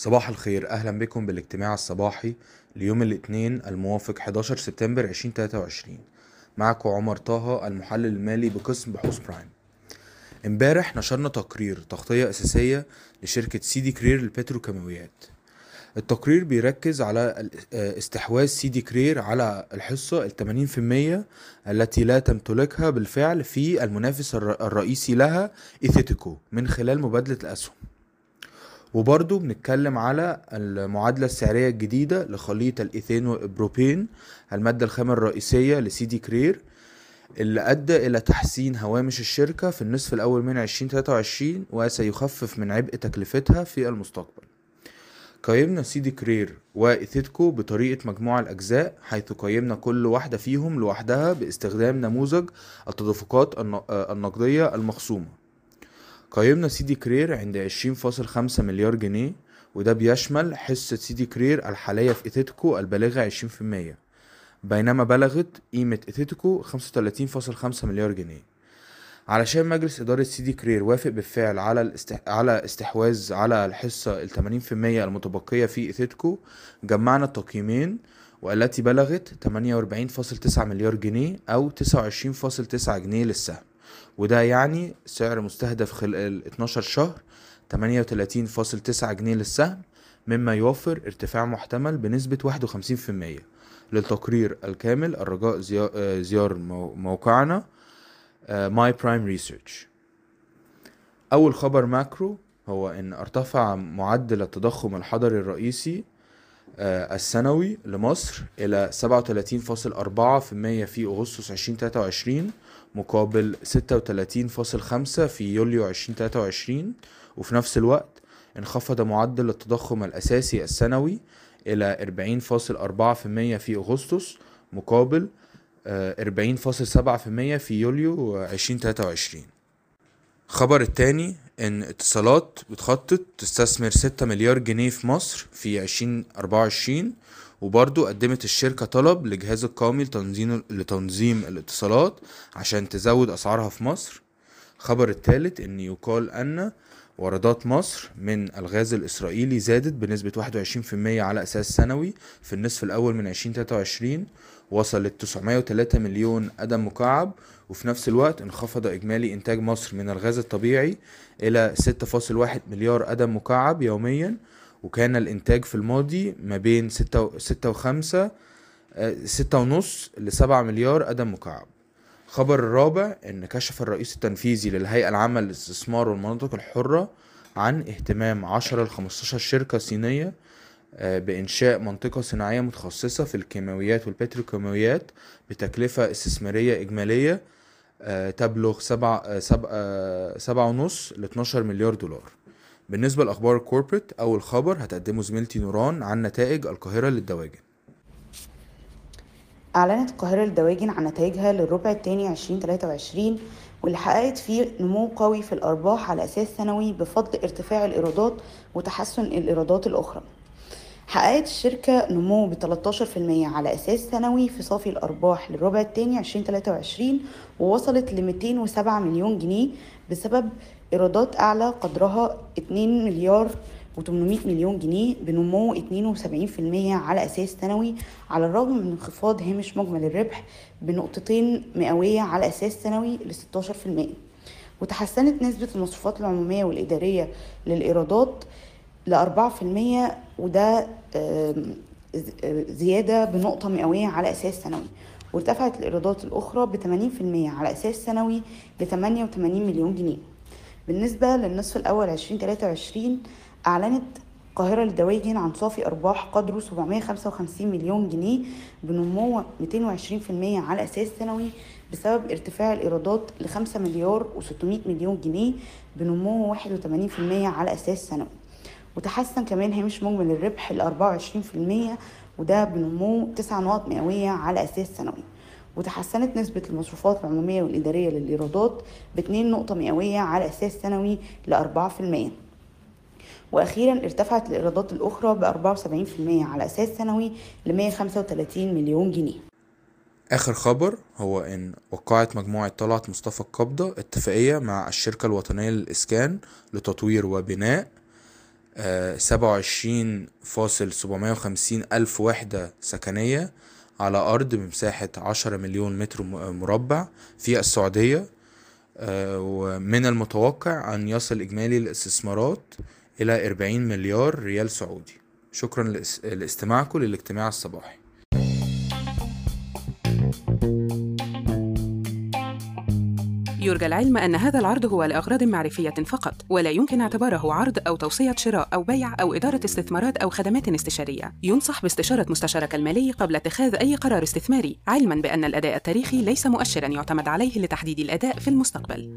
صباح الخير. أهلا بكم بالاجتماع الصباحي ليوم الاثنين الموافق 11 سبتمبر 2023 معكم عمر طه المحلل المالي بقسم بحوث برايم. امبارح نشرنا تقرير تغطية أساسية لشركة سيدي كرير للبتروكيماويات. التقرير بيركز على استحواذ سيدي كرير على الحصة ال 80% التي لا تمتلكها بالفعل في المنافس الرئيسي لها إيثيتيكو من خلال مبادلة الأسهم. وبرضو بنتكلم على المعادلة السعرية الجديدة لخليط الإيثين بروبين المادة الخام الرئيسية لسيدي كرير اللي أدى إلى تحسين هوامش الشركة في النصف الأول من 2023 وسيخفف من عبء تكلفتها في المستقبل. قيمنا سيدي كرير وإيثيتكو بطريقة مجموع الأجزاء حيث قيمنا كل واحدة فيهم لوحدها باستخدام نموذج التدفقات النقدية المخصومة. قيمنا سيدي كرير عند عشرين فاصل خمسة مليار جنيه وده بيشمل حصة سيدي كرير الحالية في إيثيتكو البالغة عشرين في المية. بينما بلغت قيمة فاصل خمسة مليار جنيه. علشان مجلس إدارة سيدي كرير وافق بالفعل على الاست... على استحواذ على الحصة في المية المتبقية في إيثيتكو جمعنا التقييمين والتي بلغت تمانية وأربعين فاصل تسعة مليار جنيه أو تسعة وعشرين فاصل تسعة جنيه للسهم. وده يعني سعر مستهدف خلال 12 شهر 38.9 جنيه للسهم مما يوفر ارتفاع محتمل بنسبة 51% للتقرير الكامل الرجاء زيارة موقعنا My Prime Research أول خبر macro هو إن ارتفع معدل التضخم الحضري الرئيسي السنوي لمصر إلى 37.4% في أغسطس 2023 مقابل 36.5 في يوليو 2023 وفي نفس الوقت انخفض معدل التضخم الأساسي السنوي إلى 40.4% في أغسطس مقابل 40.7% في يوليو 2023 خبر التاني إن اتصالات بتخطط تستثمر 6 مليار جنيه في مصر في 2024 وبرضو قدمت الشركة طلب لجهاز القومي لتنظيم, الاتصالات عشان تزود أسعارها في مصر. خبر الثالث إن يقال أن واردات مصر من الغاز الإسرائيلي زادت بنسبة 21% على أساس سنوي في النصف الأول من 2023 وصلت 903 مليون قدم مكعب وفي نفس الوقت انخفض إجمالي إنتاج مصر من الغاز الطبيعي إلى 6.1 مليار قدم مكعب يوميا وكان الإنتاج في الماضي ما بين 6 ستة وخمسة ستة ونص لسبعة مليار قدم مكعب. خبر الرابع إن كشف الرئيس التنفيذي للهيئة العامة للاستثمار والمناطق الحرة عن اهتمام عشرة لخمستاشر شركة صينية بإنشاء منطقة صناعية متخصصة في الكيماويات والبتروكيماويات بتكلفة استثمارية إجمالية تبلغ سبعة سبعة سبعة ونص لاتناشر مليار دولار. بالنسبة لأخبار الكوربريت أول خبر هتقدمه زميلتي نوران عن نتائج القاهرة للدواجن. أعلنت القاهرة للدواجن عن نتائجها للربع الثاني 2023 واللي حققت فيه نمو قوي في الأرباح على أساس سنوي بفضل ارتفاع الإيرادات وتحسن الإيرادات الأخرى. حققت الشركة نمو ب 13% على أساس سنوي في صافي الأرباح للربع الثاني 2023 ووصلت ل 207 مليون جنيه بسبب إيرادات أعلى قدرها 2 مليار و800 مليون جنيه بنمو 72% على أساس سنوي على الرغم من انخفاض هامش مجمل الربح بنقطتين مئوية على أساس سنوي ل 16% وتحسنت نسبة المصروفات العمومية والإدارية للإيرادات ل 4% وده زيادة بنقطة مئوية على أساس سنوي وارتفعت الإيرادات الأخرى ب 80% على أساس سنوي ل 88 مليون جنيه. بالنسبة للنصف الأول 2023 أعلنت القاهرة للدواجن عن صافي أرباح قدره 755 مليون جنيه بنمو 220% على أساس سنوي بسبب ارتفاع الإيرادات ل 5 مليار و600 مليون جنيه بنمو 81% على أساس سنوي. وتحسن كمان هامش مجمل الربح ل 24% وده بنمو 9 نقط مئوية على أساس سنوي. وتحسنت نسبة المصروفات العمومية والإدارية للإيرادات ب 2 نقطة مئوية على أساس سنوي ل 4% وأخيرا ارتفعت الإيرادات الأخرى ب 74% على أساس سنوي ل 135 مليون جنيه. آخر خبر هو إن وقعت مجموعة طلعت مصطفى القبضة اتفاقية مع الشركة الوطنية للإسكان لتطوير وبناء سبعة وعشرين فاصل وخمسين ألف وحدة سكنية على أرض بمساحة عشرة مليون متر م- مربع في السعودية آه، ومن المتوقع أن يصل إجمالي الاستثمارات إلى 40 مليار ريال سعودي شكرا لاس- لاستماعكم للاجتماع الصباحي يرجى العلم أن هذا العرض هو لأغراض معرفية فقط، ولا يمكن اعتباره عرض أو توصية شراء أو بيع أو إدارة استثمارات أو خدمات استشارية. ينصح باستشارة مستشارك المالي قبل اتخاذ أي قرار استثماري، علماً بأن الأداء التاريخي ليس مؤشراً يعتمد عليه لتحديد الأداء في المستقبل.